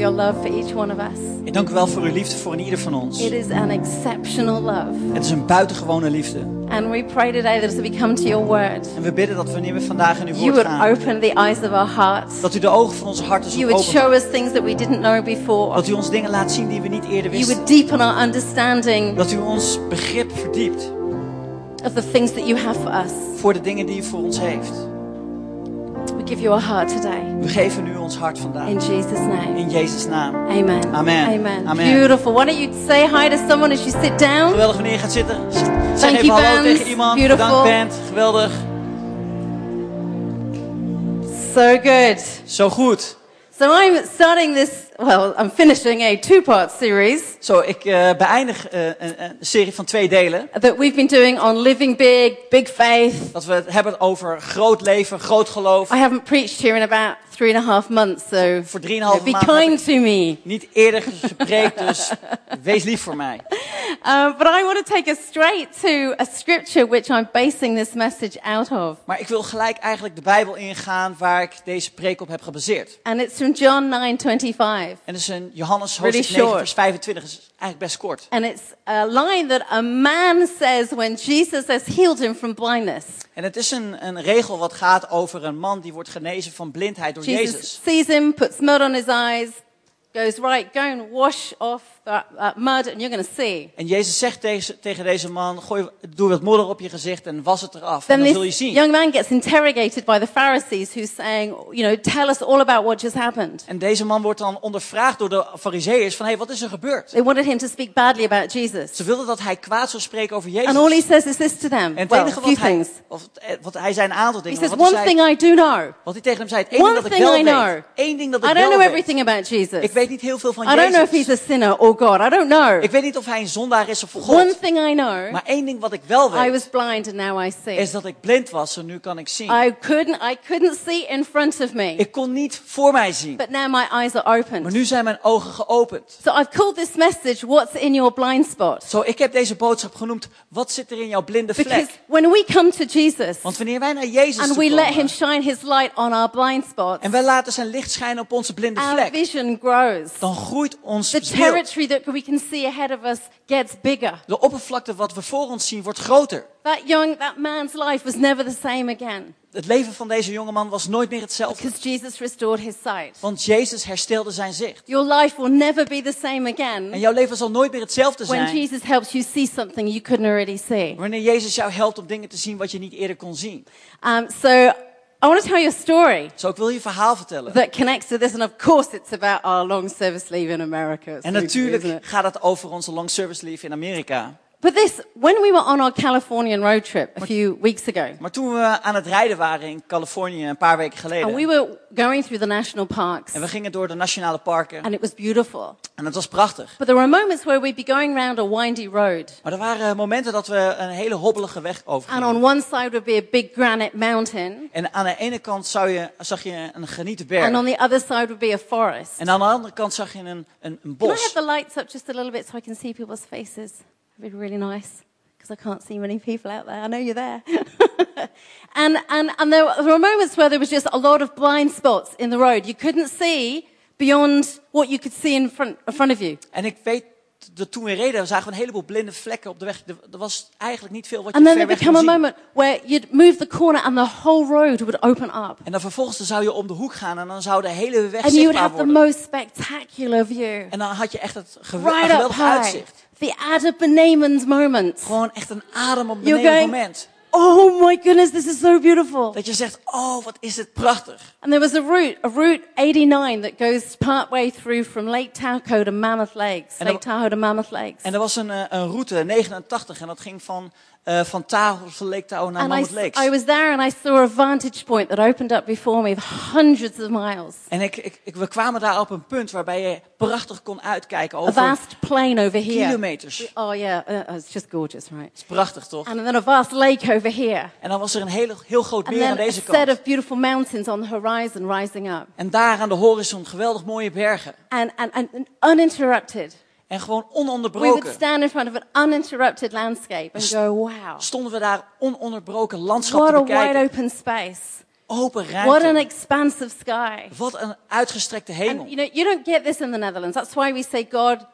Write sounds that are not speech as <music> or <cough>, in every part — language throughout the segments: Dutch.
Your love for each one of us. Ik dank u wel voor uw liefde voor een ieder van ons. It is an exceptional love. Het is een buitengewone liefde. And we pray today that as we come to your word, En we bidden dat wanneer we vandaag in uw you woord would gaan, open the eyes of our hearts. dat u de ogen van onze harten You zult would show openen. us things that we didn't know before. Dat u ons dingen laat zien die we niet eerder You would wisten. deepen our understanding Dat u ons begrip verdiept of the things that you have for us. voor de dingen die u voor ons heeft. We give you our heart today. We geven u ons hart vandaag. In Jesus' name. In Jezus' naam. Amen. Amen. Amen. Amen. Beautiful. Why don't you say hi to someone as you sit down? Geweldig wanneer je gaat zitten. Zeg Thank even you, hallo tegen iemand. Beautiful. Bedankt band. Geweldig. So good. Zo goed. So I'm starting this, well, I'm finishing a two-part series Zo, ik eh, beëindig eh, een, een serie van twee delen. that we've been doing on living big, big faith. Dat we het hebben over groot leven, groot geloof. I haven't preached here in about three and a half months, so Voor drieënhalve be maand kind to me. niet eerder gepreekt, dus <laughs> wees lief voor mij. Uh, but I want to take us straight to a scripture which I'm basing this message out of. Maar ik wil gelijk eigenlijk de Bijbel ingaan waar ik deze preek op heb gebaseerd. And it's from John 9:25. En dat is in Johannes Really hoofdstuk 9 short. vers 25. Dat is eigenlijk best kort. And it's a line that a man says when Jesus has healed him from blindness. En het is een, een regel wat gaat over een man die wordt genezen van blindheid door Jesus Jezus. sees him, puts mud on his eyes, goes, Right, go and wash off that mud and you're going to see. En Jezus zegt tegen, tegen deze man, gooi, doe wat modder op je gezicht en was het eraf. Then en dan zul je zien. young man gets interrogated by the Pharisees who's saying, You know, tell us all about what just happened. En deze man wordt dan ondervraagd door de fariseeërs van, hey, wat is er gebeurd? They wanted him to speak badly about Jesus. Ze wilden dat hij kwaad zou spreken over Jezus. And all he says is this to them. en het Well, enige few wat hij, things. of, eh, wat hij zei een aantal He dingen. says, maar wat, One thing I do know. wat hij tegen hem zei, het enige One dat ik wel I weet. know. Eén ding dat ik I wel don't know weet. everything about Jesus. Ik weet niet heel veel van I don't know if Jezus. he's a sinner or God. I don't know. Ik weet niet of hij een zondaar is of One God. thing I know. Maar één ding wat ik wel I weet, was blind and now I see. is dat ik blind was en nu kan ik zien. I couldn't, I couldn't see in front of me. Ik kon niet voor mij zien. But now my eyes are Maar opened. nu zijn mijn ogen geopend. So I've called this message, What's in Your Blind Spot? Zo, ik heb deze boodschap genoemd. Wat zit er in jouw blinde Because vlek? when we come to Jesus Want wanneer wij naar Jezus and toe we let komen, Him shine His light on our blind spots, en wij laten zijn licht schijnen op onze blinde our vlek, vision grows. dan groeit ons The territory that we can see ahead of us gets bigger. De oppervlakte wat we voor ons zien wordt groter. That young, that man's life was never the same again Het leven van deze jongeman was nooit meer hetzelfde. because Jesus restored his sight. Want Jezus herstelde zijn zicht. Your life will never be the same En again jouw leven zal nooit meer hetzelfde when zijn. Jesus helps you see something you couldn't already see. Wanneer Jezus jou helpt om dingen te zien wat je niet eerder kon zien. Um, so I want to tell you a story Zo, ik wil je een verhaal vertellen. that connects to this, and of course, it's about our long service leave in America. It's En natuurlijk gaat het over onze long service leave in Amerika. But this, when we were on our Californian road trip a few weeks ago, Maar toen we aan het rijden waren in Californië een paar weken and we geleden. were going through the national parks, En we gingen door de nationale parken. and it was beautiful. En het was prachtig. But there were moments where we'd be going round a windy road, Maar er waren momenten dat we een hele hobbelige weg and overgingen. on one side would be a big granite mountain, En aan de ene kant zou je, zag je een genieten and on the other side would be a forest. En aan de andere kant zag je een, een, een Can I bos. have the lights up just a little bit so I can see people's faces? That'd be really nice. Because I can't see many people out there. I know you're there. <laughs> and and, and there, there were moments where there was just a lot of blind spots in the road. You couldn't see beyond what you could see in front, in front of you. En ik weet dat toen we reden, zagen we een heleboel blinde vlekken op de weg. Er was eigenlijk niet veel wat je And then ver there weg kon zien. moment where you'd move the corner and the whole road would open up. En dan vervolgens zou je om de hoek gaan en dan zou de hele weg And you would zichtbaar have the most spectacular view. En dan had je echt het gewe- Right geweldig uitzicht. The Adab moment. Gewoon echt een adem op moment. Oh my goodness, this is so beautiful. Dat je zegt, oh wat is het prachtig. And there was a route, a route 89 that goes partway through from Lake Tahoe to Mammoth Lakes. Lake Tahoe to Mammoth Lakes. En er was een, eh, een route, 89, en dat ging van eh, van van Lake Tahoe naar And I, Mammoth Lakes. I was there and I saw a vantage point that opened up before me of hundreds of miles. En ik, ik, ik- we kwamen daar op een punt waarbij je prachtig kon uitkijken A over vast plain over here. kilometers. Het Oh yeah, uh, it's just gorgeous, right? is prachtig, toch? And then a vast lake over here. En dan was er een hele, heel groot meer aan a deze set kant. of beautiful mountains on the horizon rising up. En daar aan de horizon geweldig mooie bergen. And, and, and, and uninterrupted. En gewoon We would ononderbroken stand in front of an uninterrupted landscape and go, wow. stonden we daar ononderbroken landschap What te a wide bekijken. open space. Open What an ruimte. expansive sky. Wat een uitgestrekte hemel. And you know, you don't get this in the Netherlands. That's why we say God,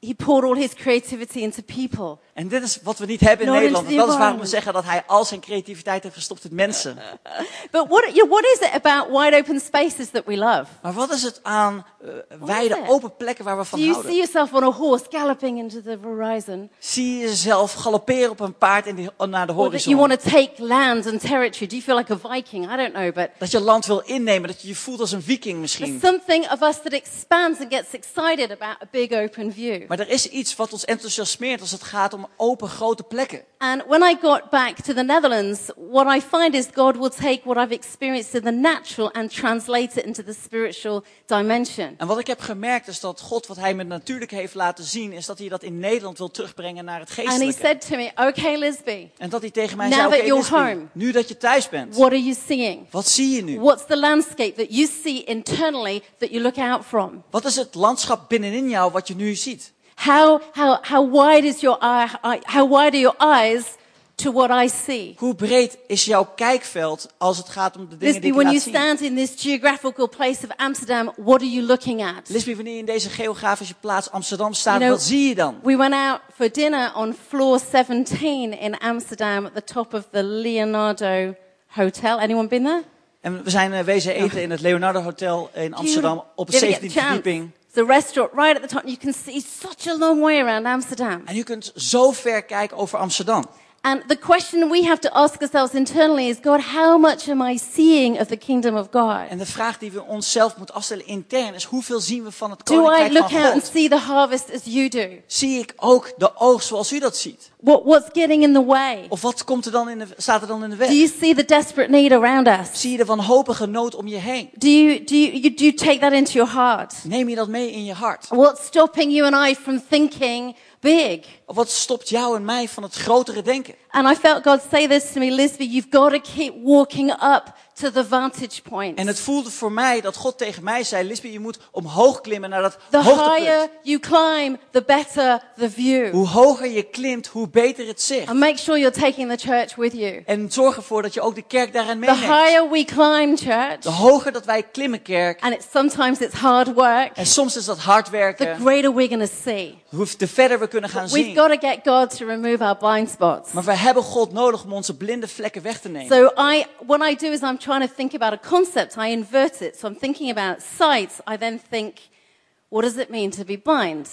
He poured all His creativity into people. En dit is wat we niet hebben in Not Nederland. En dat is waarom we zeggen dat hij al zijn creativiteit heeft gestopt in mensen. <laughs> But what, you know, what is it about wide open spaces that we love? Maar wat is het aan eh, wijde, open plekken waar we Do van you houden? see yourself on a horse galloping into the horizon? Zie je jezelf galopperen op een paard in de, naar de Or that you horizon? want to take land and territory? Do you feel like a Viking? I don't know, but Dat je land wil innemen, dat je je voelt als een viking there's misschien. something of us that expands and gets excited about a big open view. Maar er is iets wat ons enthousiasmeert als het gaat om open, grote plekken. And when I got back to the Netherlands, what I find is God will take what I've experienced in the natural and translate it into the spiritual dimension. En wat ik heb gemerkt is dat God, wat hij me natuurlijk heeft laten zien, is dat hij dat in Nederland wil terugbrengen naar het And he geestelijke. said to me, Okay, Lisby, En dat hij tegen mij Now zei, oké, you're Lisby, home. nu dat je thuis bent, what are you seeing? wat zie je nu? What's the landscape that you see internally that you look out from? Wat is het landschap binnenin jou wat je nu ziet? How, how, how wide is your eye, how wide are your eyes to what I see? Hoe breed is jouw kijkveld als het gaat om de dingen Lisby, die ik when you laat zien? stand in this geographical place of Amsterdam, what are you looking at? Lisby, wanneer je in deze geografische plaats Amsterdam staat, You know, wat zie je dan? We went out for dinner on floor 17 in Amsterdam at the top of the Leonardo Hotel. Anyone been there? En we zijn eh, wezen eten in het Leonardo Hotel in Amsterdam op de Did you get 17e the chance? verdieping. A restaurant right at the top. You can see such a long way around Amsterdam. En je kunt zo ver kijken over Amsterdam. And the question we have to ask ourselves internally is God, how much am I seeing of the kingdom of God? En de vraag die we onszelf moeten afstellen intern is: hoeveel zien we van het Do I koninkrijk look van out and God? see the harvest as you do? Zie ik ook de oogst zoals u dat ziet? What, what's getting in the way? Of wat komt er dan in de, staat er dan in de Do weg? you see the desperate need around us? Zie je de wanhopige nood om je heen? Do you, do you, you, do you take that into your heart? Neem je dat mee in je hart? What's stopping you and I from thinking big? Of wat stopt jou en mij van het grotere denken? And I felt God say this to me, Lisby, you've got to keep walking up to the vantage point. En het voelde voor mij dat God tegen mij zei: Lisby, je moet omhoog klimmen naar dat the hoogtepunt. higher you climb, the better the view. Hoe hoger je klimt, hoe beter het zicht. And make sure you're taking the church with you. En zorg ervoor dat je ook de kerk daarin The meeneemt. higher we climb, church, De hoger dat wij klimmen, kerk. and it's sometimes it's hard work, En soms is dat hard the werken. greater we're going to see. Hoe verder we kunnen gaan We've zien. got to get God to remove our blind spots. Maar we hebben God nodig om onze blinde vlekken weg te nemen. So I, what I do is I'm trying to think about a concept. I invert it. So I'm thinking about sight. I then think, what does it mean to be blind?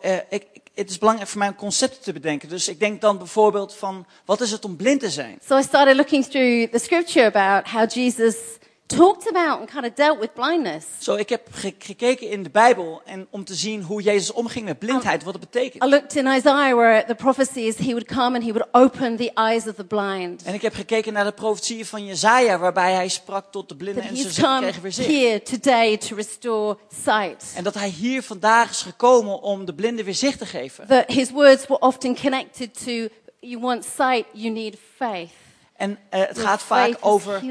Eh, ik, ik- het is belangrijk voor mij om concepten te bedenken. Dus ik denk dan bijvoorbeeld van, wat is het om blind te zijn? So I started looking through the scripture about how Jesus talked about and kind of dealt with blindness. Zo, ik heb ge- gekeken in de Bijbel en om te zien hoe Jezus omging met blindheid, wat het I betekent. looked in Isaiah where the prophecy is he would come and he would open the eyes of the blind. En ik heb gekeken naar de profetieën van Jezaja, waarbij hij sprak tot de blinden en ze kregen weer zicht. here today to restore sight. En dat hij hier vandaag is gekomen om de blinden weer zicht te geven. That his words were often connected to you want sight, you need faith. En eh, het Your gaat vaak over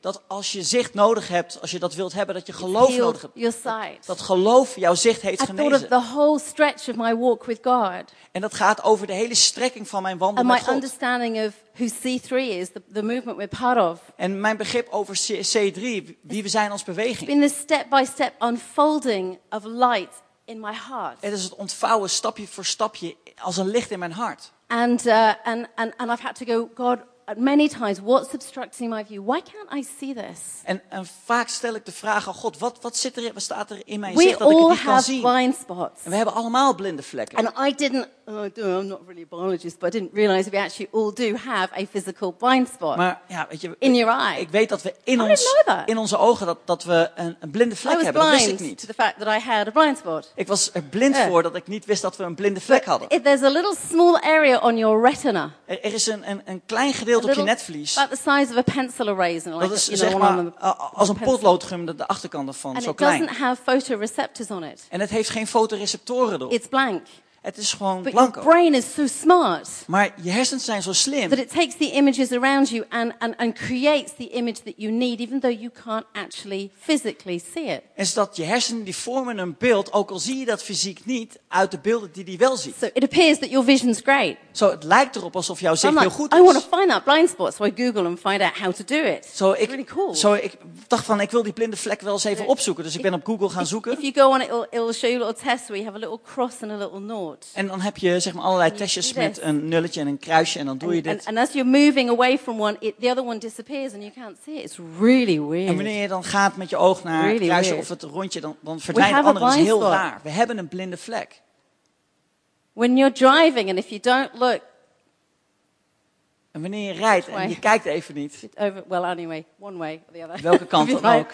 dat als je zicht nodig hebt, als je dat wilt hebben, dat je geloof nodig hebt. Dat geloof jouw zicht heeft I genezen. the whole stretch of my walk with God En dat gaat over de hele strekking van mijn wandel and met my God. understanding of who C3 is, the, the movement we're part of. En mijn begrip over C- C3, wie we zijn als beweging. Been this step by step unfolding of light in my heart. Het is het ontvouwen stapje voor stapje als een licht in mijn hart. And, uh, and, and, and I've had to go, God, many times, what's obstructing my view? Why can't I see this? En, en vaak stel ik de vraag aan God, wat, wat, zit er, wat staat er in mijn We zicht dat ik het niet kan have zien? blind spots. En we hebben allemaal blinde vlekken. And I didn't, oh, I I'm not really a biologist, but I didn't realize we actually all do have a physical blind spot Maar ja, weet je, in your eye. ik weet dat we in, I ons, in onze ogen dat, dat we een, een blinde I vlek was hebben. Dat wist ik niet. to the fact that I had a blind spot. Ik was er blind Ja. voor dat ik niet wist dat we een blinde vlek hadden. If there's a little small area on your retina, Er, er is een, een, een klein a gedeelte op je netvlies. about the size of a pencil eraser, like Dat is you zeg know, on maar the, a- als een potloodgum de, de achterkant ervan, and zo it klein. doesn't have photoreceptors on it. En het heeft geen fotoreceptoren erop. It's blank. Het is gewoon But your blanco. brain is so smart Maar je hersens zijn zo slim that it takes the images around you and, and, and creates the image that you need, even though you can't actually physically see it. is dat je hersenen die vormen een beeld, ook al zie je dat fysiek niet, uit de beelden die die wel ziet. So it appears that your vision's great. Zo, het lijkt erop alsof jouw zicht like, heel goed I want is. to find that blind spot, so I Google and find out how to do it. Zo, it's ik, really cool. zo, ik dacht van, ik wil die blinde vlek wel eens even opzoeken. Dus ik ben op Google gaan If zoeken. you go on it, it'll, it'll show you a little test where you have a little cross and a little En dan heb je zeg maar allerlei testjes met een nulletje en een kruisje en dan doe je And, and, dit. and as you're moving away from one, it, the other one disappears and you can't see it. It's really weird. En wanneer je dan gaat met je oog naar het Really kruisje weird. of het rondje, dan, dan verdwijnt het andere. Dat is heel spot. raar. We hebben een blinde vlek. When you're driving and if you don't look En wanneer je rijdt en je kijkt even niet, over, well, anyway, one way or the other. welke <laughs> kant dan ook.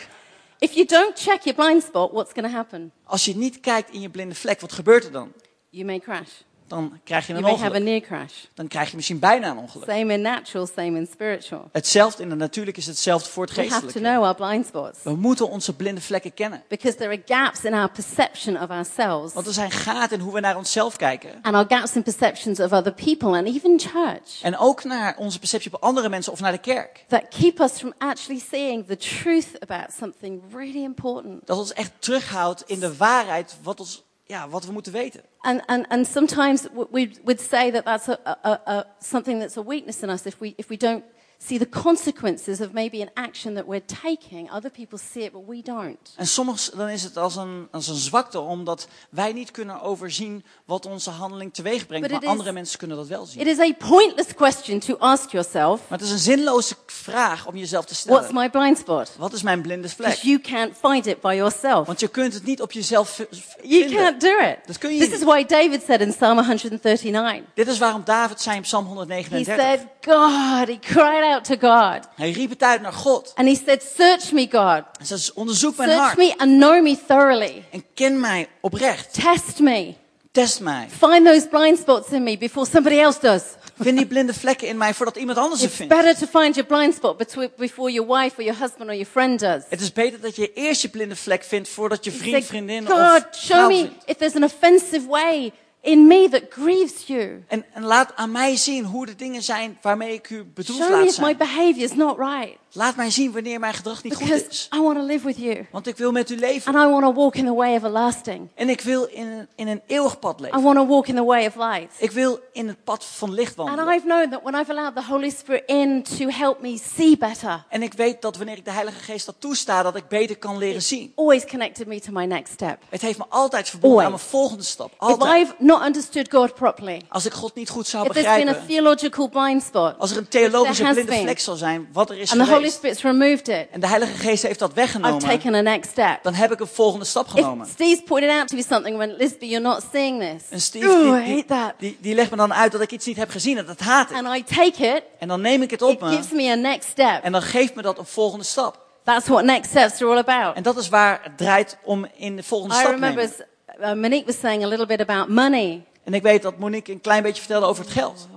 If you don't check your blind spot, what's going to happen? Als je niet kijkt in je blinde vlek, wat gebeurt er dan? You may crash. Dan krijg je You een may have a ongeluk. near crash. Dan krijg je misschien bijna een ongeluk. Same in natural, same in spiritual. Hetzelfde in de natuurlijk is hetzelfde voor het We have to geestelijke. know our blind spots We moeten onze blinde vlekken kennen. because there are gaps in our perception of ourselves Want er zijn gaten in hoe we naar onszelf kijken. and our gaps in perceptions of other people and even church En ook naar onze perceptie op andere mensen of naar de kerk. that keep us from actually seeing the truth about something really important. Dat ons echt terughoudt in de waarheid wat, ons, ja, wat we moeten weten. And, and, and sometimes we would say that that's a, a, a, something that's a weakness in us if we, if we don't see the consequences of maybe an action that we're taking. Other people see it, but we don't. En soms dan is het als een, als een zwakte, omdat wij niet kunnen overzien wat onze handeling teweeg brengt. Maar is- andere mensen kunnen dat wel zien. It is a pointless question to ask yourself Maar het is een zinloze vraag om jezelf te what's stellen. my blind spot? Wat is mijn blinde Because vlek? you can't find it by yourself. Want je kunt het niet op jezelf v- v- You vinden. can't do it. Dat kun je This niet. is why David said in Psalm 139, Dit is waarom David zei in Psalm he 139. said, God, he cried out to God. Hij riep het uit naar God. And he said, Search me, God. Hij zei, onderzoek mijn Search hart. me and know me thoroughly. En ken mij oprecht. Test me. Test mij. Find those blind spots in me before somebody else does. Vind die blinde vlekken in mij voordat iemand anders ze vindt. better to find your blind spot before your wife or your husband or your friend does. Het is beter dat je eerst je blinde vlek vindt voordat je vriend, vriendin God, of show vrouw me vindt. if there's an offensive way in me that grieves you. En, en laat aan mij zien hoe de dingen zijn waarmee ik u bedoeld Show me laat if my behavior is not right. Laat mij zien wanneer mijn gedrag niet goed Because is. I want to live with you. Want ik wil met u leven. And I want to walk in the way everlasting. En ik wil in, een- in een eeuwig pad I leven. want to walk in the way of light. Ik wil in het pad van licht And wandelen. I've known that when I've allowed the Holy Spirit in to help me see better, En ik weet dat wanneer ik de Heilige Geest dat toesta, dat ik beter kan leren zien. always connected me to my next step. Het heeft me altijd verbonden aan Always. mijn volgende stap. If Altijd. I've not understood God properly, Als ik God niet goed zou if there's been a begrijpen. theological blind spot, Als er een theologische blinde vlek zal zijn, wat er is and the Holy. Spirit's removed it, En de Heilige Geest heeft dat I've weggenomen. taken a next step. Dan heb ik een volgende stap genomen. If Steve's pointed out to me something when Lisby, you're not seeing En this. Steve, Ooh, die, I hate that. die, die legt me dan uit dat ik iets niet heb gezien en dat haat ik. And I take it, En dan neem ik het op it me gives me a next step. en dan geeft me dat een volgende stap. That's what next steps are all about. En dat is waar het draait om in de volgende I stap remember nemen. uh, Monique was saying a little bit about money. En ik weet dat Monique een klein beetje vertelde over het geld.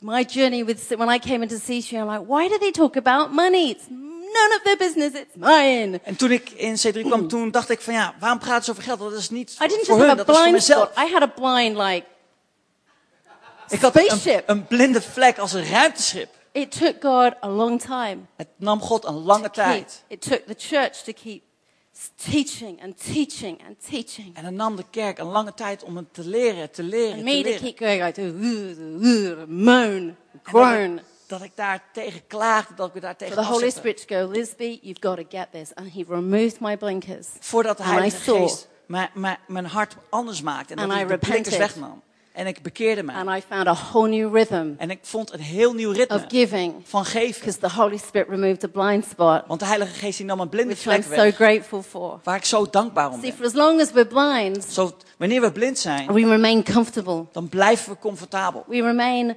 My journey with when I came into C3, I'm like, why do they talk about money? It's none of their business. It's mine. En toen ik in C3 <clears throat> kwam, toen dacht ik van ja, waarom praten ze over geld? Dat is niet I didn't voor just hun, have a dat blind mezelf. spot. I had a blind like Ik had een, spaceship. een blinde vlek als een ruimteschip. It took God a long time. Het nam God een lange keep. tijd. It took the church to keep teaching and teaching and teaching. En het nam de kerk een lange tijd om het te leren, te leren, te leren. keep going, like to uh, uh, moan, En dat, groan. dat ik daar tegen klaagde, dat ik daar tegen the Holy. Spirit go, Lisby, you've got to get this. And he removed my blinkers. Voordat de Heilige saw. Geest mijn, mijn, mijn hart anders maakte en dat hij de blinkers wegnam. En ik bekeerde mij. and I found a whole new rhythm En ik vond een heel nieuw of ritme giving van geven. because the Holy Spirit removed a blind spot, Want de Heilige Geest die nam een blinde which I'm vlek so weg. grateful for. Waar ik zo dankbaar om See, ben. for as long as we're blind, Zo, wanneer we blind zijn, we remain comfortable. dan blijven we comfortabel. We remain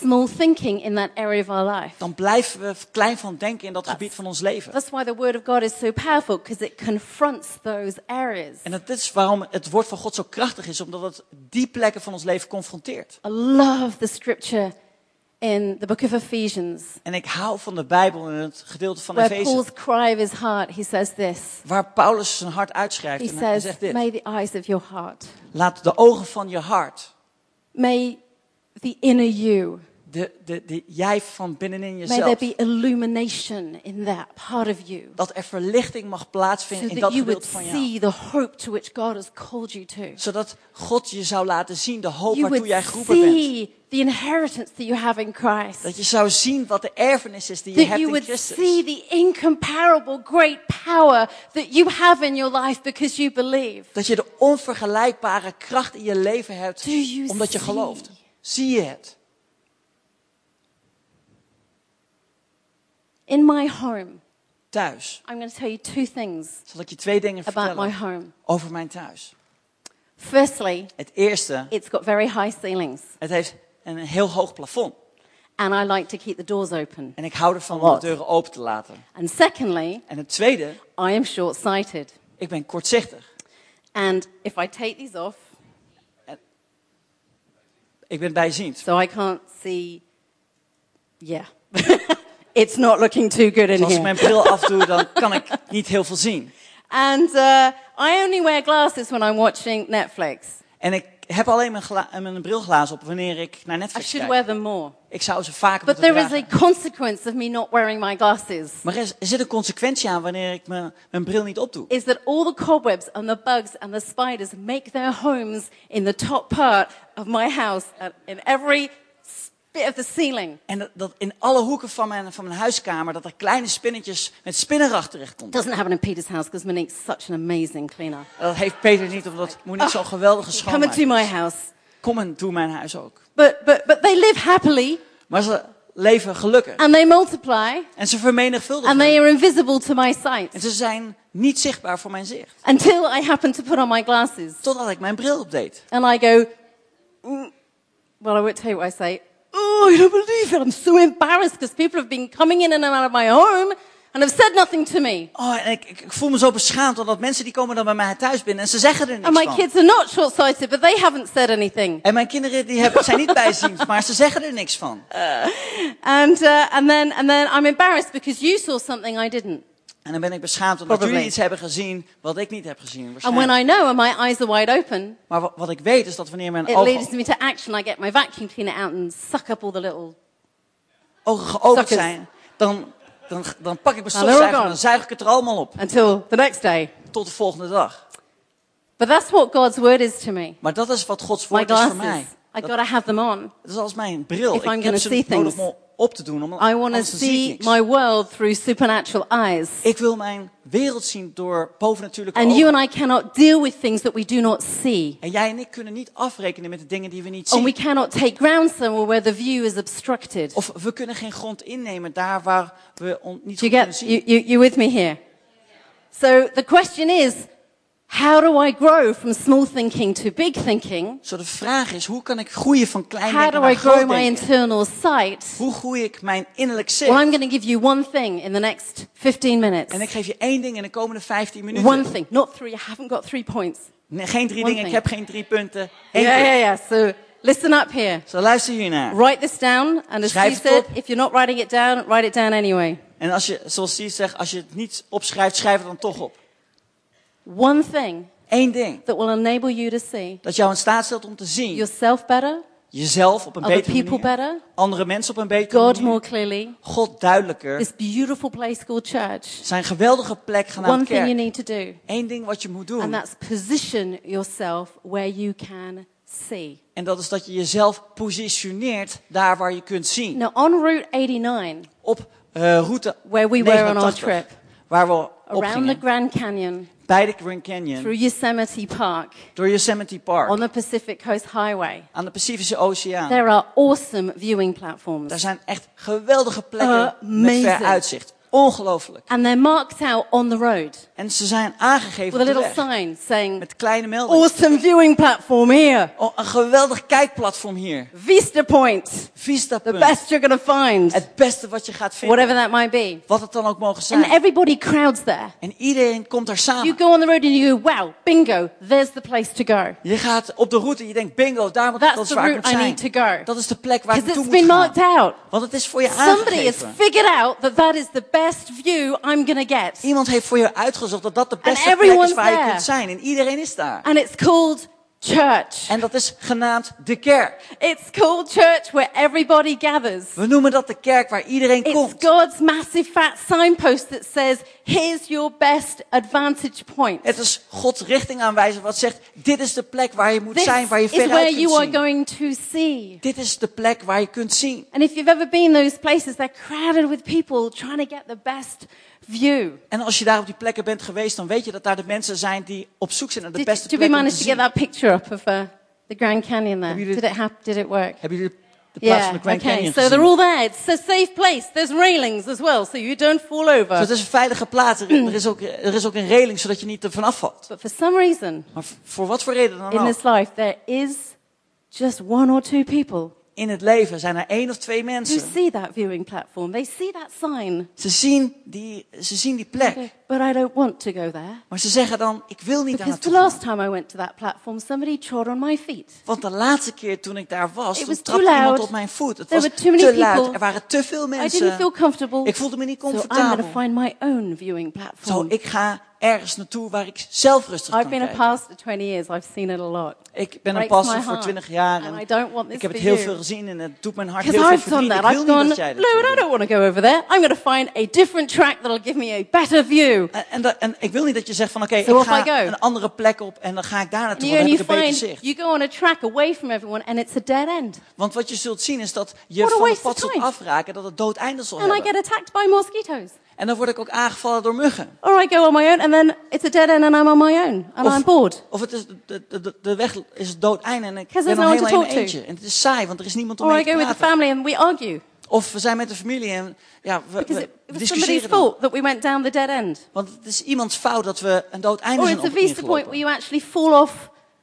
small thinking in that area of our life. Dan blijven we klein van denken in dat gebied van ons leven. That's why the Word of God is so powerful because it confronts those areas. En dat is waarom het woord van God zo krachtig is, omdat het die plekken van ons leven confronteert. I love the scripture in the book of Ephesians En ik hou van de Bijbel in het gedeelte van Efeze, Paul's cry of his heart, he says this. waar Paulus zijn hart uitschrijft. He En hij says, zegt dit. May the eyes of your heart, Laat de ogen van je hart, may the inner you, de, de, de jij van binnenin may there jezelf, be illumination in that part of you. dat er verlichting mag So plaatsvinden in that dat you gedeelte van jou. see the hope to which God has called you to. Zodat God je zou laten zien de hoop You waartoe jij geroepen bent. the inheritance that you have in Christ. Dat je zou zien wat de erfenis is die je that hebt you in would see Christus. the incomparable great power that you have in your life because you believe. Dat je de onvergelijkbare kracht in je leven hebt you omdat je see? gelooft. Zie je het? In my home, Thuis I'm going to tell you two things zal ik je twee dingen about my vertellen home. over mijn thuis. Firstly, Het eerste, it's got very high ceilings, het heeft een heel hoog plafond. and I like to keep the doors open. En ik hou ervan om de deuren open te laten. And secondly, En het tweede, I am short sighted. ik ben kortzichtig. And if I take these off, Ik ben bijziend. so I can't see, yeah, <laughs> it's not looking too good in Dus als ik here. mijn bril afdoe, dan <laughs> kan ik niet heel veel zien. And uh, I only wear glasses when I'm watching Netflix. En ik heb alleen mijn, mijn brilglazen op wanneer ik naar I Netflix should kijk. wear them more. Ik zou ze vaker But moeten there is a dragen. consequence of me not wearing my glasses. Maar er, is- er zit een consequentie aan wanneer ik mijn, mijn bril niet opdoe. Is that all the cobwebs and the bugs and the spiders make their homes in the top part of my house, and in every s- bit of the ceiling. En dat, dat in alle hoeken van mijn, van mijn huiskamer, dat er kleine spinnetjes met spinnenracht terechtkomt. Doesn't happen in Peter's house because Monique's such an amazing cleaner. Dat heeft Peter niet, omdat Monique zo'n geweldige Come schoonmaak my house. Kom en doe mijn huis ook. But, but, but they live happily Maar ze leven gelukkig. and they multiply En ze vermenigvuldigen. and they are invisible to my sight En ze zijn niet zichtbaar voor mijn zicht. until I happen to put on my glasses. Totdat ik mijn bril opdeed. And I go, "Mm." well, I won't tell you what I say. Oh, I don't believe it. I'm so embarrassed because people have been coming in and out of my home and have said nothing to me. Oh, en ik, ik, voel me zo beschaamd, omdat mensen die komen dan bij mij thuis binnen en ze zeggen er And niks my van. kids are not short sighted, but they haven't said anything. En mijn kinderen die hebben, zijn niet bijziend, maar ze zeggen er niks van. <laughs> And, uh, and, then, and then I'm embarrassed because you saw something I didn't. En dan ben ik beschaamd omdat Probably. jullie iets hebben gezien wat ik niet heb gezien. And when. I know and my eyes are wide open, Maar wat, wat ik weet is dat wanneer mijn it ogen, leads me to action. I get my vacuum cleaner out and suck up all the little. ogen geopend Suckers. zijn, dan, dan, dan pak ik mijn Nou, stofzuiger en dan zuig ik het er allemaal op. until the next day. Tot de volgende dag. But that's what God's word is to me. Maar dat is wat Gods woord is voor mij. I gotta have them on. dat is als mijn bril. If I'm ik gonna heb ze see nodig things. om op te doen. Om, I want to see my world through supernatural eyes. Ik wil mijn wereld zien door bovennatuurlijke And ogen. you and I cannot deal with things that we do not see. En jij en ik kunnen niet afrekenen met de dingen die we niet And we zien. cannot take ground somewhere where the view is obstructed. Of we kunnen geen grond innemen daar waar we on, niet you kunnen get, zien. you, you, you with me here? So the question is, how do I grow from small thinking to big thinking? Zo de vraag is, hoe kan ik groeien van klein How denken do I naar groot grow my denken? internal sight? Hoe groei ik mijn innerlijk Well, I'm zicht? going to give you one thing in the next 15 minutes. En ik geef je één ding in de komende 15 minuten. One thing, not three. I haven't got three points. Nee, geen drie One dingen, ik heb geen drie punten. Eén Yeah, punt. yeah, yeah. So listen up here. Zo luister hier naar. Write this down, and as Schrijf she said, op. if you're not writing it down, write it down anyway. En als je, zoals Steve zegt, als je het niet opschrijft, schrijf het dan toch op. One thing Eén ding. that will enable you to see Dat jou in staat stelt om te zien. yourself better, Jezelf op een other betere people manier. better, Andere mensen op een betere God manier. more clearly. God duidelijker. This beautiful place called church. Zijn geweldige plek One genaamd thing you kerk. need to do, Eén ding wat je moet and doen. that's position yourself where you can see. En dat is dat je jezelf positioneert daar waar je kunt zien. Now, on Route 89, Op eh, route where we were on our 89, trip, waar we op around the. Grand Canyon, bij de Grand Canyon, through Yosemite Park, door Yosemite Park, on the Pacific Coast Highway. aan de Pacifische Oceaan. There are awesome viewing platforms. Daar zijn echt geweldige plekken met Amazing. ver uitzicht. Ongelooflijk. And they're marked out on the road En ze zijn aangegeven with a op de little weg. sign saying, Met kleine meldingen. awesome viewing platform here. Oh, een geweldig kijkplatform hier. Vista Point. Vista The best you're to find. Het beste wat je gaat vinden. Whatever that might be. Wat het dan ook mogen And zijn. everybody crowds there. En iedereen komt daar You samen. go on the road and you go, wow, bingo, there's the place to go. Je gaat op de route en je denkt, bingo, daar moet, dat That's is the waar ik moet route I zijn. need to go. Dat is de plek waar ik naartoe it's moet been gaan. marked out. Want het is voor je Somebody has aangegeven. figured out that that is the best view I'm get. Iemand heeft voor je uitgezocht dat dat de beste plek is waar je kunt zijn. En iedereen is daar. And it's called church. En dat is genaamd de kerk. It's called church where everybody gathers. We noemen dat de kerk waar iedereen It's komt. God's massive fat signpost that says, here's your best advantage point. Het is Gods richtingaanwijzer wat zegt, dit is de plek waar je moet This zijn, waar je is veruit where kunt you are zien. going to see. Dit is de plek waar je kunt zien. And if you've ever been those places, they're crowded with people trying to get the best view. En als je daar op die plekken bent geweest, dan weet je dat daar de mensen zijn die op zoek zijn naar de Did, beste did we manage to get zien. that picture up of uh, the Grand Canyon there? Did it, hap- did it work? Hebben jullie de plaats van de Grand okay. Canyon So gezien? they're all there. It's a safe place. There's railings as well, so you don't fall Dus over. het is een veilige plaats. Er, is ook, er is ook een reling, zodat je niet ervan afvalt. But for some reason, Maar voor wat voor reden dan in ook. this life, there is just one or two people In het leven zijn er één of twee who mensen. see that viewing platform. They see that sign. Ze zien die, ze zien die plek. But I don't want to go there. Maar ze zeggen dan, ik wil niet Because the naartoe last gaan. time I went to that platform, somebody trod on my feet. Want de laatste keer toen ik daar was, It was trapte iemand op mijn voet. Het There was were too many te luid. people. Er waren te veel I didn't mensen. feel comfortable. Ik voelde me niet So I'm comfortabel. find my own viewing Zo, platform. ik ga ergens naartoe waar ik zelf rustig I've kan been a kijken. pastor 20 years. I've seen it a lot. Ik ben een pastor voor heart. 20 jaar en I don't want this ik heb het heel veel gezien en het doet mijn hart heel Because veel I've done verdriet. that. Ik wil I've niet gone, dat jij dat Lord, I don't want to go over there. I'm going to find a different track that'll give me a better view. En, en, dat- en ik wil niet dat je zegt van oké, So ik ga I go. een andere plek op en dan ga ik daar naartoe, dan heb ik een beter zicht. you go on a track away from everyone, and it's a dead end. Want wat je zult zien is dat je What van het pad zult afraken, dat het doodeindig zal And I hebben. get attacked by mosquitoes. En dan word ik ook aangevallen door muggen. Or I go on my own, and then it's a dead end, and I'm on my own, and Of- I'm bored. Of het is, de, de, de, weg is het doodeinde en ik ben no helemaal eentje. En het is saai, want er is niemand om Or mee I te go with the praten. family, and we argue. Of we zijn met de familie en ja, we, Because we discussiëren fault that we went down the dead end. Want het is iemands fout dat we een doodeinde Or zijn it's a vista point where you actually fall off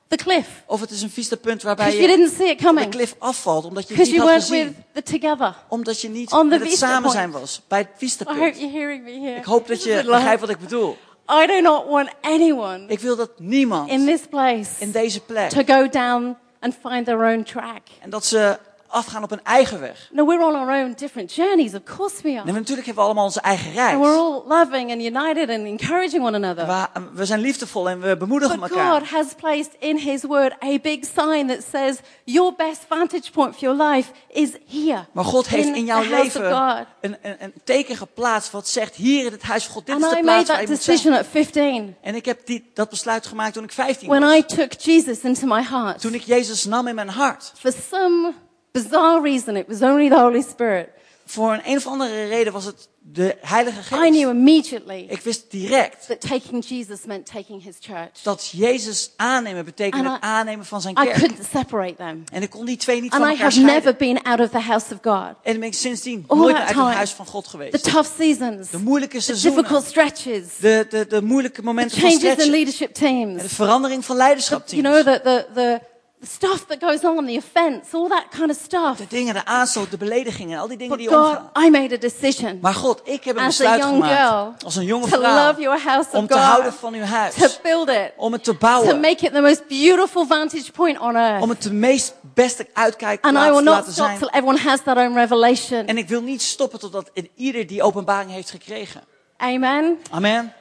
the cliff. Of het is een vista punt waarbij you je didn't see it van de klif afvalt, omdat je het niet you had gezien. with the together. Omdat je niet On the met het samen point. zijn was, bij het vista I hope punt. you're hearing me here. Ik hoop dat <laughs> je begrijpt wat ik bedoel. I do not want anyone Ik wil dat niemand in this place in deze plek, to go down and find their own track. en dat ze afgaan op een eigen weg. No, we're on our own different journeys. Of course we Nee, are. maar natuurlijk hebben we allemaal onze eigen And we're reis. all loving and united and encouraging one another. We, we zijn liefdevol en we bemoedigen But elkaar. God has placed in His Word a big sign that says your best vantage point for your life is here. Maar God heeft in jouw house of leven een, een, een teken geplaatst wat zegt, hier in het huis van God, dit And is de I plaats waar je moet zijn. at 15 En ik heb die, dat besluit gemaakt toen ik 15 when was. I took Jesus into my heart. Toen ik Jezus nam in mijn hart. For some bizarre reason, it was only the Holy Spirit. Voor een, een of andere reden was het de Heilige I knew Geest. immediately Ik wist direct that taking Jesus meant taking His church. dat Jezus aannemen betekende het I- aannemen van zijn I kerk. couldn't separate them. En ik kon die twee niet And van I elkaar have never scheiden. been out of the house of God. En ben ik sindsdien All nooit meer uit het time. huis van God The geweest. tough seasons, De moeilijke the seizoenen. difficult stretches, De, de, de moeilijke the momenten van changes in stretchen. leadership En de teams. verandering van You leiderschapteams. know, the, the, the, the stuff that goes on, the offense, all that kind of stuff. De dingen, de aanstoot, de beledigingen, al die dingen But die God, omgaan. I made a decision Maar God, ik heb een besluit gemaakt. girl Als een jonge to vrouw. love your house Om te houden van uw huis. to build it, Om het te to bouwen. make it the most beautiful vantage point on Om earth. het de meest beste And I uitkijkplaats will te not laten stop zijn. till everyone has that own revelation. En ik wil niet stoppen totdat ieder die openbaring heeft gekregen. Amen. Amen.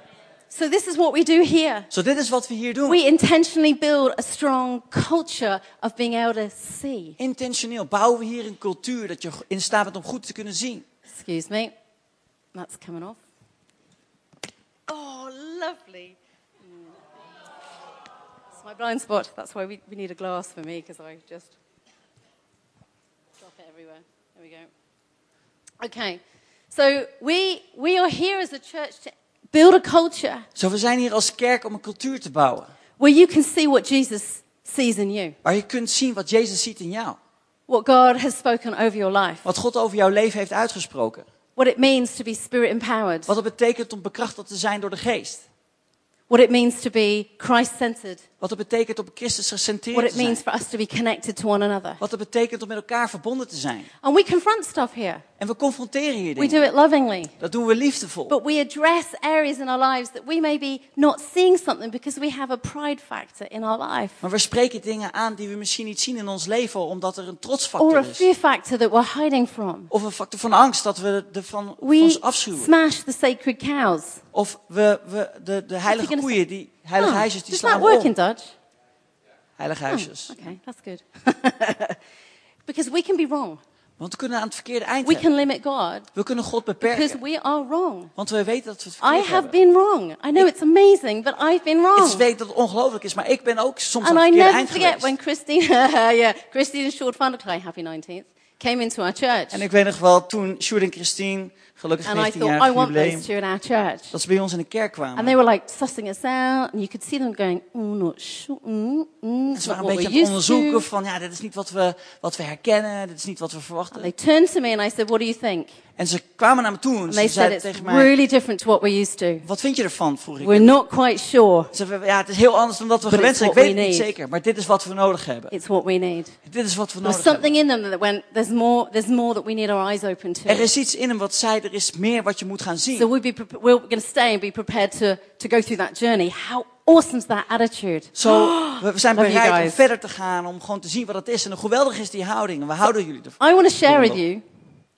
So this is what we do here. So dit is wat we hier doen. We intentionally build a strong culture of being able to see. Intentioneel bouwen we hier een cultuur dat je in staat bent om goed te kunnen zien. Excuse me. That's coming off. Oh, lovely. It's my blind spot. That's why we, we need a glass for me because I just drop it everywhere. There we go. Okay. So we, we are here as a church to build a culture Zo, we zijn hier als kerk om een cultuur te bouwen. where you can see what Jesus sees in you, Waar je kunt zien wat Jezus ziet in jou. what God has spoken over your life, Wat God over jouw leven heeft uitgesproken. what it means to be spirit empowered, Wat het betekent om bekrachtigd te zijn door de geest. what it means to be Christ centered, Wat het betekent om Christus gecentreerd what te it means zijn. for us to be connected to one another. Wat het betekent om met elkaar verbonden te zijn. And we confront stuff here. En we confronteren hier We dingen. do it lovingly. Dat doen we liefdevol. But we address areas in our lives that we may be not seeing something because we have a pride factor in our life. Maar we spreken dingen aan die we misschien niet zien in ons leven, omdat er een Or trotsfactor a is. fear factor that we're hiding from. Of een factor van angst dat we ervan We ons afschuwen. smash the sacred cows. Of we, we de, de heilige koeien, die heilige Oh, huisjes, die slaan we work in om. Dutch? Heilige huisjes. Okay, that's good. <laughs> because we can be wrong. Want we kunnen aan het verkeerde eind We hebben. can limit God We kunnen God because beperken. we are wrong. Want we weten dat we het I verkeerd have hebben. been wrong. I know it's amazing, but I've been wrong. weet dat het ongelooflijk is, maar ik ben ook soms And aan I het verkeerde never eind forget geweest. when Christine, <laughs> yeah, Christine and Short happy 19th, came into our church. En ik weet nog wel, toen Sjoerd en Christine, gelukkig And I 19 thought, I jaar want those two in our church. dat ze bij ons in de kerk And kwamen. they were like sussing us out, and you could see them going, mm, not sure, mm, mm, ze waren een beetje aan het used to. onderzoeken van, ja, dit is niet wat we, wat we herkennen, dit is niet wat we And verwachten. they turned to me and I said, what do you think? En ze kwamen naar me toe en And ze they said, zeiden tegen mij, really different to what we're used to. wat vind je ervan, vroeg ik. We're not quite sure Ze ja, het is heel anders dan dat we But gewend zijn. Ik weet we het niet need. zeker, maar dit is wat we nodig hebben. it's what we need. Dit is wat we nodig hebben. something in them that went, there's more, there's more that we need our eyes open to. Er is iets in hem wat zei, er is meer wat je moet gaan zien. So we'll be, we're going to stay and be prepared to, to go through that journey. How awesome is that attitude? Zo, we <gasps> zijn bereid om verder te gaan, om gewoon te zien wat het is. En hoe geweldig is die houding. En we houden jullie ervan. I want to share with you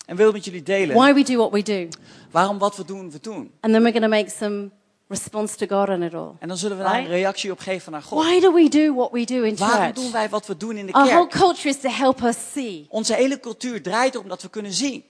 En wil met jullie delen why we do what we do. waarom wat we doen, we doen. And then we're going to make some response to God on it all. En dan zullen we daar een reactie op geven naar God. Why do we do what we do in Waarom church? doen wij wat we doen in de Our whole kerk? culture is to help us see. Onze hele cultuur draait erom dat we kunnen zien.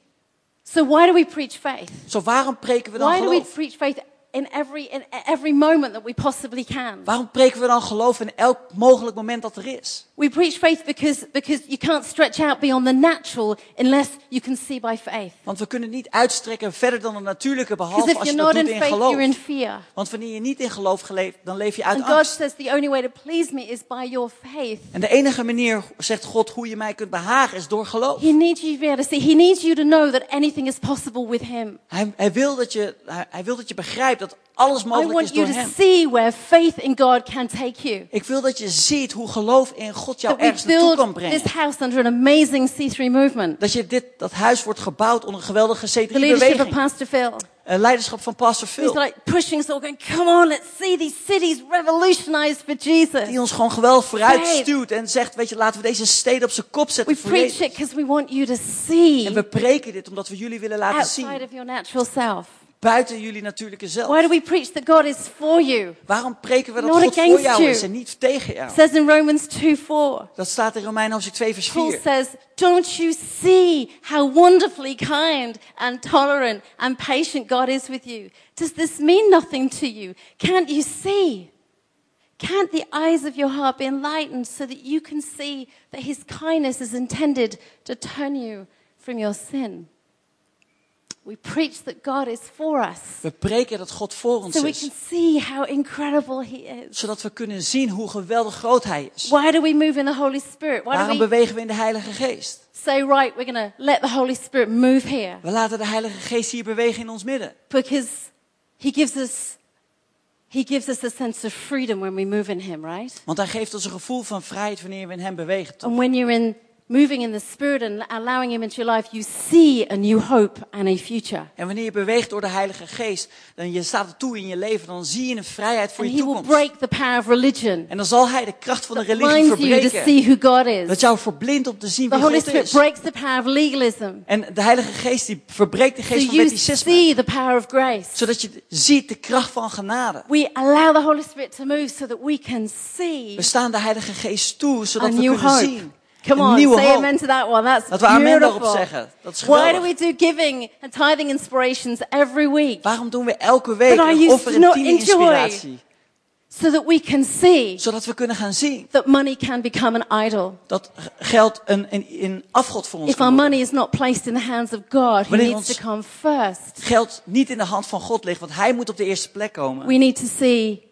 So why do we preach faith? Zo waarom preken we dan Why do we geloof? preach faith in every, in every moment that we possibly can? Waarom preken we dan geloof in elk mogelijk moment dat er is? We preach faith because, because you can't stretch out beyond the natural unless you can see by faith. Want we kunnen niet uitstrekken verder dan het natuurlijke, behalve als je dat doet in in faith, geloof. you're in fear. Want wanneer je niet in geloof geleefd, dan leef je uit And God angst. says the only way to please me is by your faith. En de enige manier, zegt God, hoe je mij kunt behagen, is door geloof. He needs you to be able to see. He needs you to know that anything is possible with Him. Hij, hij, wil dat je, hij, hij wil dat je begrijpt dat alles mogelijk is door hem. see where faith in God can take you. Ik wil dat je ziet hoe geloof in God jou we ergens naartoe kan brengen. this house under an amazing C3 movement. Dat je dit, dat huis wordt gebouwd onder een geweldige The leadership of C3-beweging. Pastor Phil. Een leiderschap van Pastor He's Phil. like pushing us all, going, "Come on, let's see these cities revolutionized for Jesus." Die ons gewoon geweldig vooruit stuurt en zegt, weet je, laten we deze steden op zijn kop We zetten voor preach Jezus. it because we want you to see En we preken dit omdat we jullie willen laten outside zien. of your natural self. Buiten jullie natuurlijke zelf. Why do we preach that God is for you? Waarom preken we dat Not God voor jou you. is en niet tegen jou? It says in Romans 2 4. Dat staat in Romeinen hoofdstuk 2 vers Paul says, Don't you see how wonderfully kind and tolerant and patient God is with you? Does this mean nothing to you? Can't you see? Can't the eyes of your heart be enlightened so that you can see that his kindness is intended to turn you from your sin? We preach that God is for us We preken dat God voor ons so we is. can see how incredible he is. Zodat we kunnen zien hoe geweldig groot Hij is. Why do we move in the Holy Spirit? Why do Waarom we bewegen we in de Heilige Geest? say, right, we're going to let the Holy Spirit move here? We laten de Heilige Geest hier bewegen in ons midden. Because he gives us he gives us a sense of freedom when we move in him, right? Want Hij geeft ons een gevoel van vrijheid wanneer we in Hem bewegen. toch? And when you're in moving in the spirit and allowing him into your life, you see a new hope and a future. En wanneer je beweegt door de Heilige Geest, dan je staat er toe in je leven, dan zie je een vrijheid voor And je he will toekomst. break the power of religion. En dan zal Hij de kracht van de religie blinds you to verbreken. see who God Dat is. jou verblindt om te zien The wie Holy God Spirit is. breaks the power of legalism. En de Heilige Geest die verbreekt de So geest van you wetticisme. see the power of grace. Zodat je ziet de kracht van genade. We allow the Holy Spirit to move so that we can see We staan de Heilige Geest toe, zodat we kunnen hope. zien. Come on, nieuwe say hoop. amen to that one. That's Dat we amen daarop beautiful. zeggen. Dat is Why do geweldig. we do giving and tithing inspirations every week? Waarom doen we elke week een offer en not tiende inspiratie? so that we can see Zodat we kunnen gaan zien that money can become an idol. dat g- geld een, een, een afgod voor ons If kan worden. money is not placed in the hands of God, who Wanneer needs ons- to come first, Geld niet in de hand van God ligt, want hij moet op de eerste plek komen. we need to see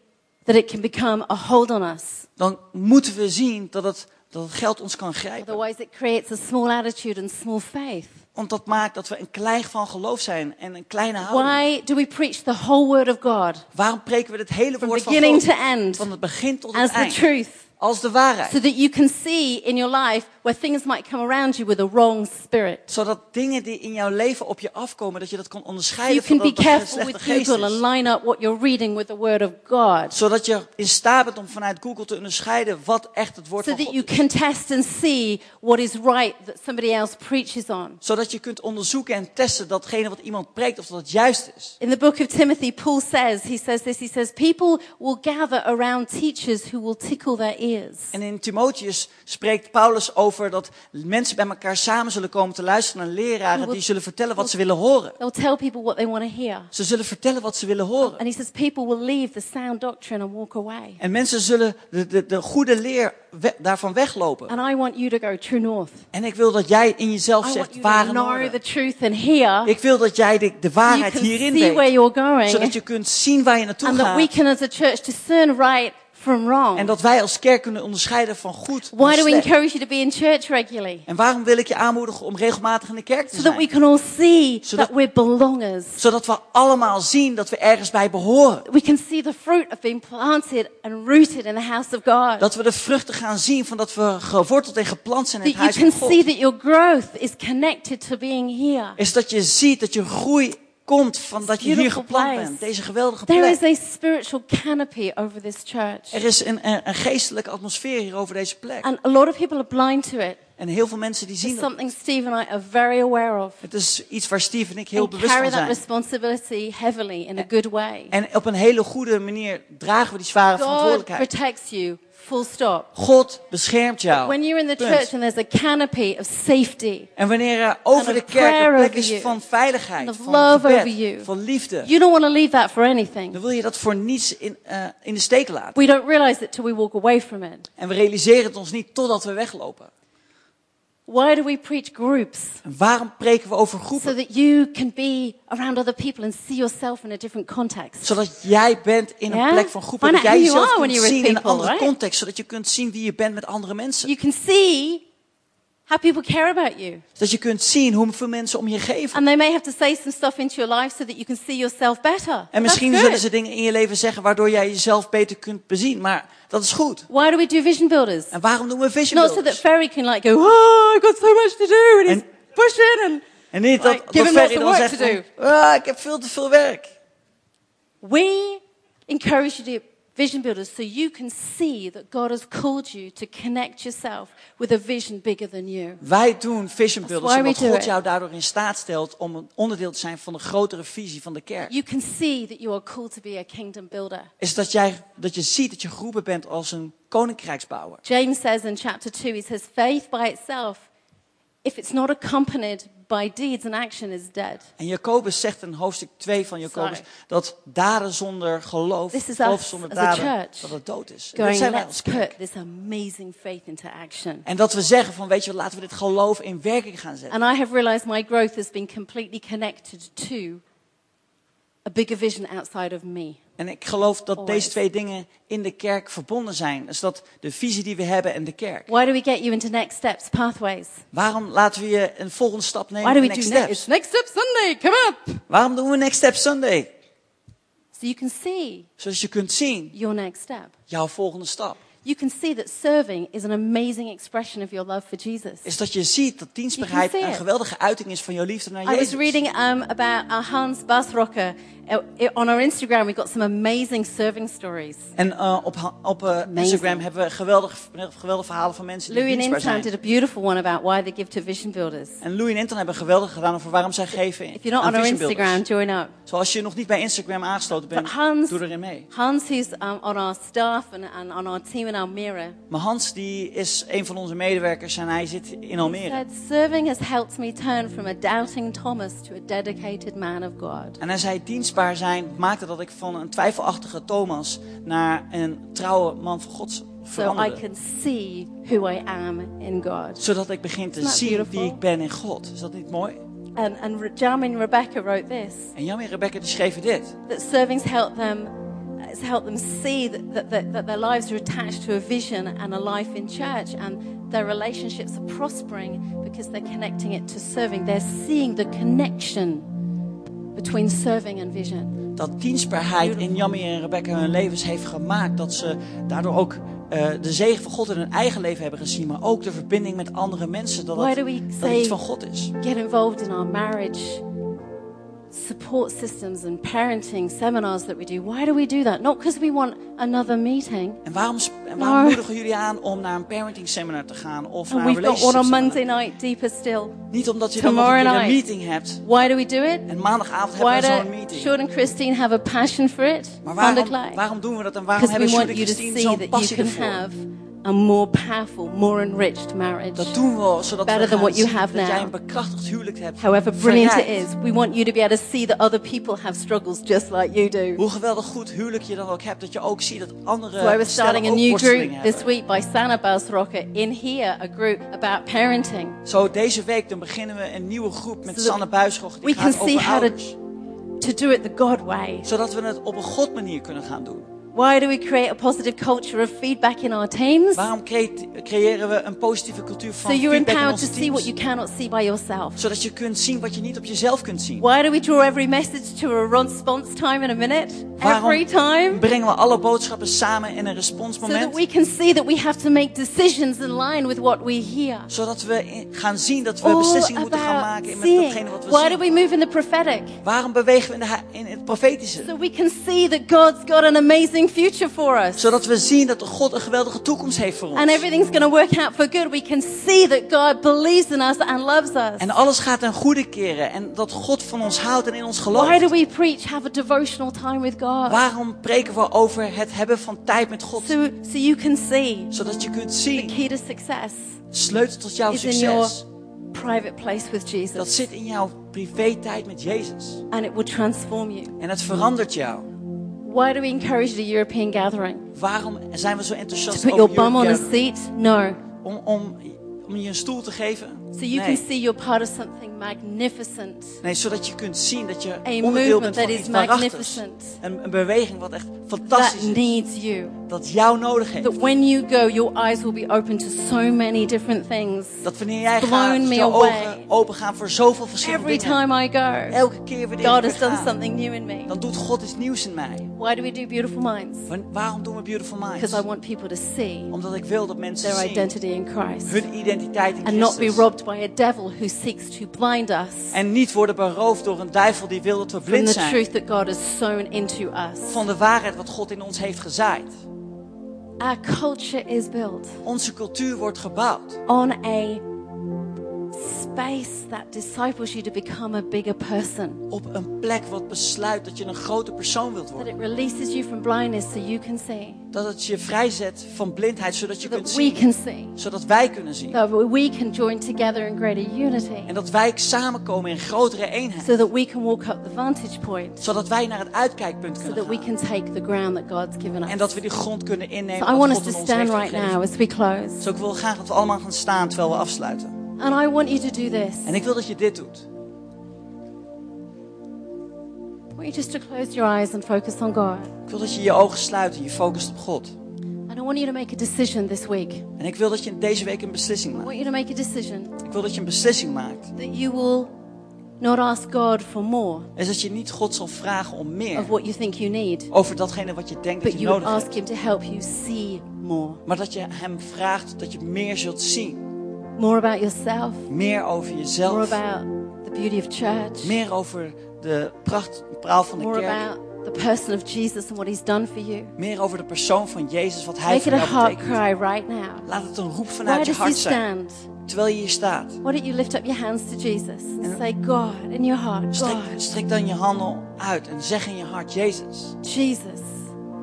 that it can become a hold on us. Dan moeten we zien dat het, dat het geld ons kan grijpen. Otherwise, it creates a small attitude and small faith. Want dat maakt dat we een klein van geloof zijn en een kleine houding. Why do we preach the whole word of God Waarom preken we het hele from woord van beginning God? to end Van het begin tot het as the eind. truth? Als de waarheid. So that you can see in your life where things might come around you with a wrong spirit. Zodat dingen die in jouw leven op je afkomen, dat je dat kan So onderscheiden you van can be careful with Google and line up what you're reading with the word of God. Zodat je in staat bent om vanuit Google te onderscheiden wat echt het woord So van that God you is. can test and see what is right that somebody else preaches on. Zodat je kunt onderzoeken en testen datgene wat iemand preekt of dat het juist is. In the book of Timothy, Paul says, he says this, he says, people will gather around teachers who will tickle their ears. En in Timotheus spreekt Paulus over dat mensen bij elkaar samen zullen komen te luisteren naar leraren die zullen vertellen wat ze willen horen. They'll tell people what they want to hear. Ze zullen vertellen wat ze willen horen. And he says people will leave the sound doctrine and walk away. En mensen zullen de, de, de goede leer we- daarvan weglopen. And I want you to go true north. En ik wil dat jij in jezelf I zegt ware know noorden. the truth and hear. Ik wil dat jij de, waarheid hierin where weet. you're going. Zodat je kunt zien waar je naartoe And that we gaat. can as a church discern right from wrong. En dat wij als kerk kunnen onderscheiden van goed en Why do we slecht. encourage you to be in church regularly? En waarom wil ik je aanmoedigen om regelmatig in de kerk te So that we zijn? can all see Zodat- that we're belongers. Zodat we allemaal zien dat we ergens bij behoren. We can see the fruit of being planted and rooted in the house of God. Dat we de vruchten gaan zien van dat we geworteld en geplant zijn in het That you huis can van see God. that your growth is connected to being here. Is dat je ziet dat je groei komt van dat je hier place. bent. Deze geweldige There is plek. a spiritual canopy over this church. Er is een, een, een geestelijke atmosfeer hier over deze plek. And a lot of people are blind to it. En heel veel mensen die zien It's dat. something Steve and I are very aware of. Het is iets waar Steve en ik heel And bewust carry van that zijn. responsibility heavily in a good way. En op een hele goede manier dragen we die zware God verantwoordelijkheid. protects you, full stop. God beschermt jou. When you're in the Punt. church and there's a canopy of safety, En wanneer er over de kerk een plek is van veiligheid, of van love gebed, over you. van liefde, you don't want to leave that for anything. dan wil je dat voor niets in, eh, in de steek laten. We don't realize it till we walk away from it. En we realiseren het ons niet totdat we weglopen. Why do we preach groups? En waarom preken we over So groepen? that you can be around other people and see yourself in a different context. Zodat jij bent in een Ja? plek van groepen. Dat jij jezelf kunt zien in een people, andere right? context. Zodat je kunt zien wie je bent met andere mensen. You can see how people care about you. Dat je kunt zien hoeveel mensen om je geven. And they may have to say some stuff into your life so that you can see yourself better. En misschien zullen ze dingen in je leven zeggen waardoor jij jezelf beter kunt bezien. Maar dat is goed. Why do we do vision builders? En waarom doen we vision Not so that builders? Ferry can like go, oh, I've got so much to do, and And- pushing, and En niet dat, Like, dat Ferry dan zegt work to van, ah, ik heb veel te veel werk. we encourage you to vision builders so you can see that God has called you to connect yourself with a vision bigger than you. Wij doen vision builders omdat God it. jou daardoor in staat stelt om een onderdeel te zijn van de grotere visie van de kerk. You can see that you are called to be a kingdom builder. Is dat, jij, dat je ziet dat je geroepen bent als een koninkrijksbouwer. James says in chapter 2, he says, faith by itself, if it's not accompanied by deeds and action, is dead. En Jacobus zegt in hoofdstuk 2 van Jacobus Sorry. dat daden zonder geloof, This is geloof zonder daden, church. dat het dood is. En dat Going, zijn wij let's als kerk. put this amazing faith into action. En dat we zeggen van, weet je wat, laten we dit geloof in werking gaan zetten. And I have realized my growth has been completely connected to a bigger vision outside of me. En ik geloof dat Always. deze twee dingen in de kerk verbonden zijn. Dus dat de visie die we hebben en de kerk. Why do we get you into next steps, pathways? Waarom laten we je een volgende stap Why nemen do in we Next do? Steps? Next step Sunday. Come up. Waarom doen we Next Step Sunday? So you can see Zodat je kunt zien, your next step. jouw volgende stap. You can see that serving is an amazing expression of your love for Jesus. Is dat je ziet dat dienstbaarheid een geweldige uiting is van jouw liefde naar I was Jezus. reading um, about uh, Hans Basrocker. Uh, on our Instagram, we've got some amazing serving stories. En uh, op, op uh, Instagram hebben we geweldige, geweldige verhalen van mensen die Louis dienstbaar zijn. did a beautiful one about why they give to vision builders. En Louis en Intan hebben geweldig gedaan over waarom zij geven If you're not aan on our. Instagram, join up. Zoals je nog niet bij Instagram aangesloten bent, Hans- doe erin mee. Hans, who's um, on our staff and, and on our team in Almere. Maar Hans die is een van onze medewerkers en hij zit in He Almere. said, serving has helped me turn from a doubting Thomas to a dedicated man of God. En hij zei, dienstbaar zijn maakte dat ik van een twijfelachtige Thomas naar een trouwe man van God So I veranderde. can see who I am in God. Zodat ik begin te zien beautiful? wie ik ben in God. Is dat niet mooi? And, and and Rebecca wrote this En Jan en Rebecca die schreven dit. that serving's helped them, it's helped them see that, that, that, that their lives are attached to a vision and a life in church, and their relationships are prospering because they're connecting it to serving. They're seeing the connection between serving and vision. Dat dienstbaarheid in Jamie en Rebecca hun levens heeft gemaakt. Dat ze daardoor ook eh, de zegen van God in hun eigen leven hebben gezien. Maar ook de verbinding met andere mensen. Dat het, dat iets van God is. get involved in our marriage support systems and parenting seminars that we do? Why do we do that? Not because we want another meeting. En waarom, en waarom Maar- moedigen jullie aan om naar een parenting seminar te gaan? Of And naar een we've got one relationship on? Monday night, deeper still. Niet omdat je dan nog Tomorrow een meeting hebt. Why do we do it? En maandagavond hebben Why we zo'n meeting. Sean and Christine have a passion for it? Maar waarom, waarom doen we dat en waarom we hebben want en Christine zo'n passie can ervoor? A more powerful, more enriched marriage. Dat doen we zodat Better we than what you zien have dat jij now. een bekrachtigd huwelijk hebt. However brilliant it is, we want you to be able to see that other people have struggles just like you do. Hoe geweldig goed huwelijk je dan ook hebt, dat je ook ziet dat andere So I was starting a new group hebben. this week by Sana Basroka in here, a group about parenting. Zo deze week dan beginnen we een nieuwe groep met So Sanne Buischoch. Die we gaat can see over how to-. To do it the God way. Zodat we het op een God manier kunnen gaan doen. Why do we create a positive culture of feedback in our teams? Waarom cre- creëren we een positieve cultuur van So you're feedback in empowered to onze see what you cannot see by yourself. Zodat je kunt zien wat je niet op jezelf kunt zien. Why do we draw every message to a response time in a minute? Waarom Every time? brengen we alle boodschappen samen in een So that responsmoment? we can see that we have to make decisions in line with what we hear. Zodat we in- gaan zien dat we All beslissingen moeten gaan maken met datgene wat we Why do zien. we move in the prophetic? Waarom bewegen we in, de in het profetische? So we can see that God's got an amazing future for us. Zodat we zien dat God een geweldige toekomst heeft voor And ons. everything's going to work out for good. We can see that God believes in us and loves us. En alles gaat ten goede keren. En dat God van ons houdt en in ons Why do gelooft. we preach have a devotional time with God? Waarom preken we over het hebben van tijd met God? So, so you can see Zodat je kunt the zien, key to success sleutel tot jouw succes. private place with Dat Jesus. zit in jouw privé-tijd met Jezus. And it will transform you. En het verandert jou. Why do we encourage the European gathering? Waarom zijn we zo To enthousiast put your over bum on a seat? No. om, om, om je een stoel te geven? So you Nee. can see you're part of something magnificent. Nee, zodat je kunt zien dat je A onderdeel movement bent van that is iets waarachtigs. magnificent. Een, een beweging wat echt That fantastisch is. needs you. Dat jou nodig heeft. That when you go, your eyes will be open to so many different things. Dat wanneer jij gaat, me jouw away. ogen open gaan voor zoveel verschillende Every dingen. time I go, Elke keer wanneer God has weer done something new in me. dan doet God iets nieuws in mij. Why do we do Beautiful Minds? Wa- Waarom doen we Beautiful Minds? Because I want people to see Omdat ik wil dat mensen their zien identity in Christ. hun identiteit in And not be Christus. By a devil who seeks to blind us En niet worden beroofd door een duivel die wil dat we from blind the zijn. truth that God has sown into us. Van de waarheid wat God in ons heeft gezaaid. Our culture is built Onze cultuur wordt gebouwd on a space that disciples you to become a bigger person. op een plek wat besluit dat je een grote persoon wilt That worden. it releases you from blindness so you can see. Dat het je vrijzet van blindheid zodat je So kunt that we zien. can see. Zodat wij kunnen zien. That we can join together in greater unity. En dat wij samenkomen in grotere eenheid. So that we can walk up the vantage point. Zodat wij naar het uitkijkpunt So kunnen that we gaan. can take the ground that God's given us. En dat we die grond kunnen innemen So I want us to stand right now as we close. Dus ik wil graag dat we allemaal gaan staan terwijl we afsluiten. And I want you to do this. En ik wil dat je dit doet. I want you just to close your eyes and focus on God. Ik wil dat je je ogen sluit en je focust op God. And I want you to make a decision this week. En ik wil dat je deze week een beslissing I maakt. want you to make a decision Ik wil dat je een beslissing maakt. that you will not ask God for more Is dat je niet God zal vragen om meer of what you think you need, over datgene wat je denkt dat but je you would nodig ask hebt. Him to help you see more. Maar dat je hem vraagt dat je meer zult zien. More about yourself, Meer over more jezelf. about the beauty of church, Meer over de pracht, praal van de more kerk. about the person of Jesus and what He's done for you. Meer over de persoon van Jezus, wat hij Make voor it a jou heart betekent. cry right now. Laat het een roep vanuit je does He hart zijn. Terwijl je hier staat. Why don't you lift up your hands to Jesus and say, God, in your heart, Strek, God, strek dan je handen uit en zeg in je hart, Jezus. Jesus,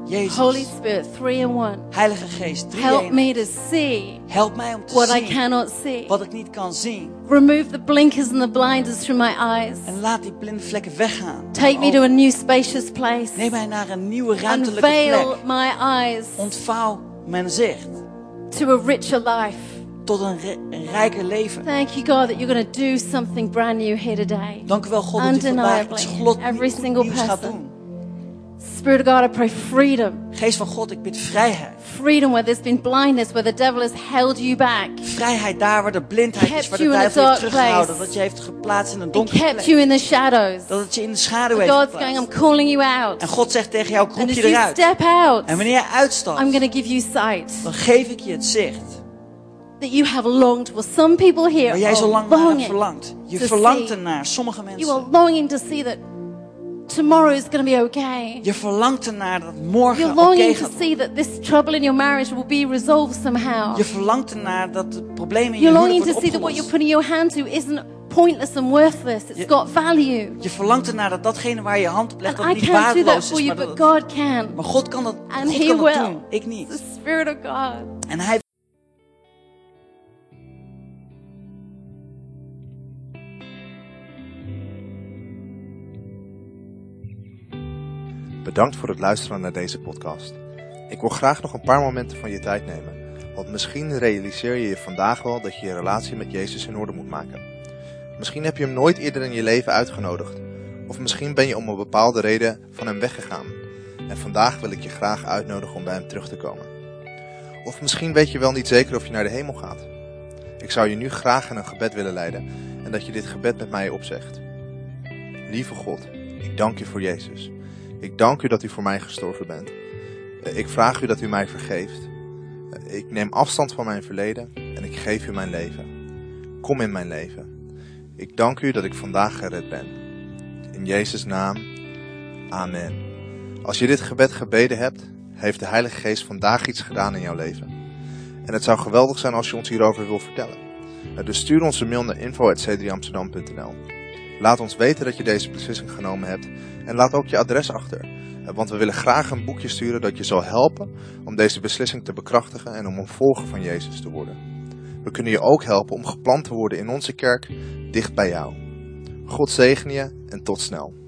Jezus. Holy Spirit, three in one. Heilige Geest, drie Help me to see Help mij om te what I zien cannot see. wat ik niet kan zien. Remove the blinkers and the blinders from my eyes. En laat die blinde vlekken weggaan. Take me to a new spacious place. Neem mij naar een nieuwe ruimtelijke Unveil plek. my eyes Ontvouw mijn zicht to a richer life. tot een, ri- een rijker leven. Thank you, God, that you're going to do something brand new here today. Dank u wel, God, dat u vandaag iets Undeniably, glad every single nieuws gaat person. doen. Spirit of God, I pray freedom. Geest van God, ik bid vrijheid. Freedom where there's been blindness, where the devil has held you back. Vrijheid daar waar de blindheid Kept is, waar de you duivel heeft dark teruggehouden. Dat je heeft geplaatst in een donkere kept plek. you in the shadows. Dat het je in de schaduw heeft God's going, I'm geplaatst. calling you out. En God zegt tegen jou, ik roep And je you eruit. step out, En wanneer je uitstapt, I'm going to give you sight dan geef ik je het zicht. that you have longed for. Some people here Waar jij zo are lang naar verlangd. Je verlangt ernaar, sommige You mensen. are longing to see that tomorrow is going to be okay. Je verlangt ernaar dat morgen You're longing to see that this trouble in your marriage will be resolved somehow. Je verlangt ernaar dat de problemen in je You're longing to see that what you're putting your hand to isn't pointless and worthless. It's Je- got value. Je verlangt ernaar dat datgene waar je hand op legt, dat niet can't do that waardeloos is. you, Maar, but dat het- God can. maar God kan dat, And God He kan dat will. doen. Ik niet. The Spirit of God. En hij Bedankt voor het luisteren naar deze podcast. Ik wil graag nog een paar momenten van je tijd nemen, want misschien realiseer je je vandaag wel dat je je relatie met Jezus in orde moet maken. Misschien heb je hem nooit eerder in je leven uitgenodigd, of misschien ben je om een bepaalde reden van hem weggegaan. En vandaag wil ik je graag uitnodigen om bij hem terug te komen. Of misschien weet je wel niet zeker of je naar de hemel gaat. Ik zou je nu graag in een gebed willen leiden en dat je dit gebed met mij opzegt. Lieve God, ik dank u voor Jezus. Ik dank u dat u voor mij gestorven bent. Eh, Ik vraag u dat u mij vergeeft. Eh, Ik neem afstand van mijn verleden en ik geef u mijn leven. Kom in mijn leven. Ik dank u dat ik vandaag gered ben. In Jezus' naam. Amen. Als je dit gebed gebeden hebt, heeft de Heilige Geest vandaag iets gedaan in jouw leven. En het zou geweldig zijn als je ons hierover wil vertellen. Eh, Dus stuur ons een mail naar info.c3amsterdam.nl Laat ons weten dat je deze beslissing genomen hebt en laat ook je adres achter. Eh, Want we willen graag een boekje sturen dat je zal helpen om deze beslissing te bekrachtigen en om een volger van Jezus te worden. We kunnen je ook helpen om geplant te worden in onze kerk dicht bij jou. God zegen je en tot snel.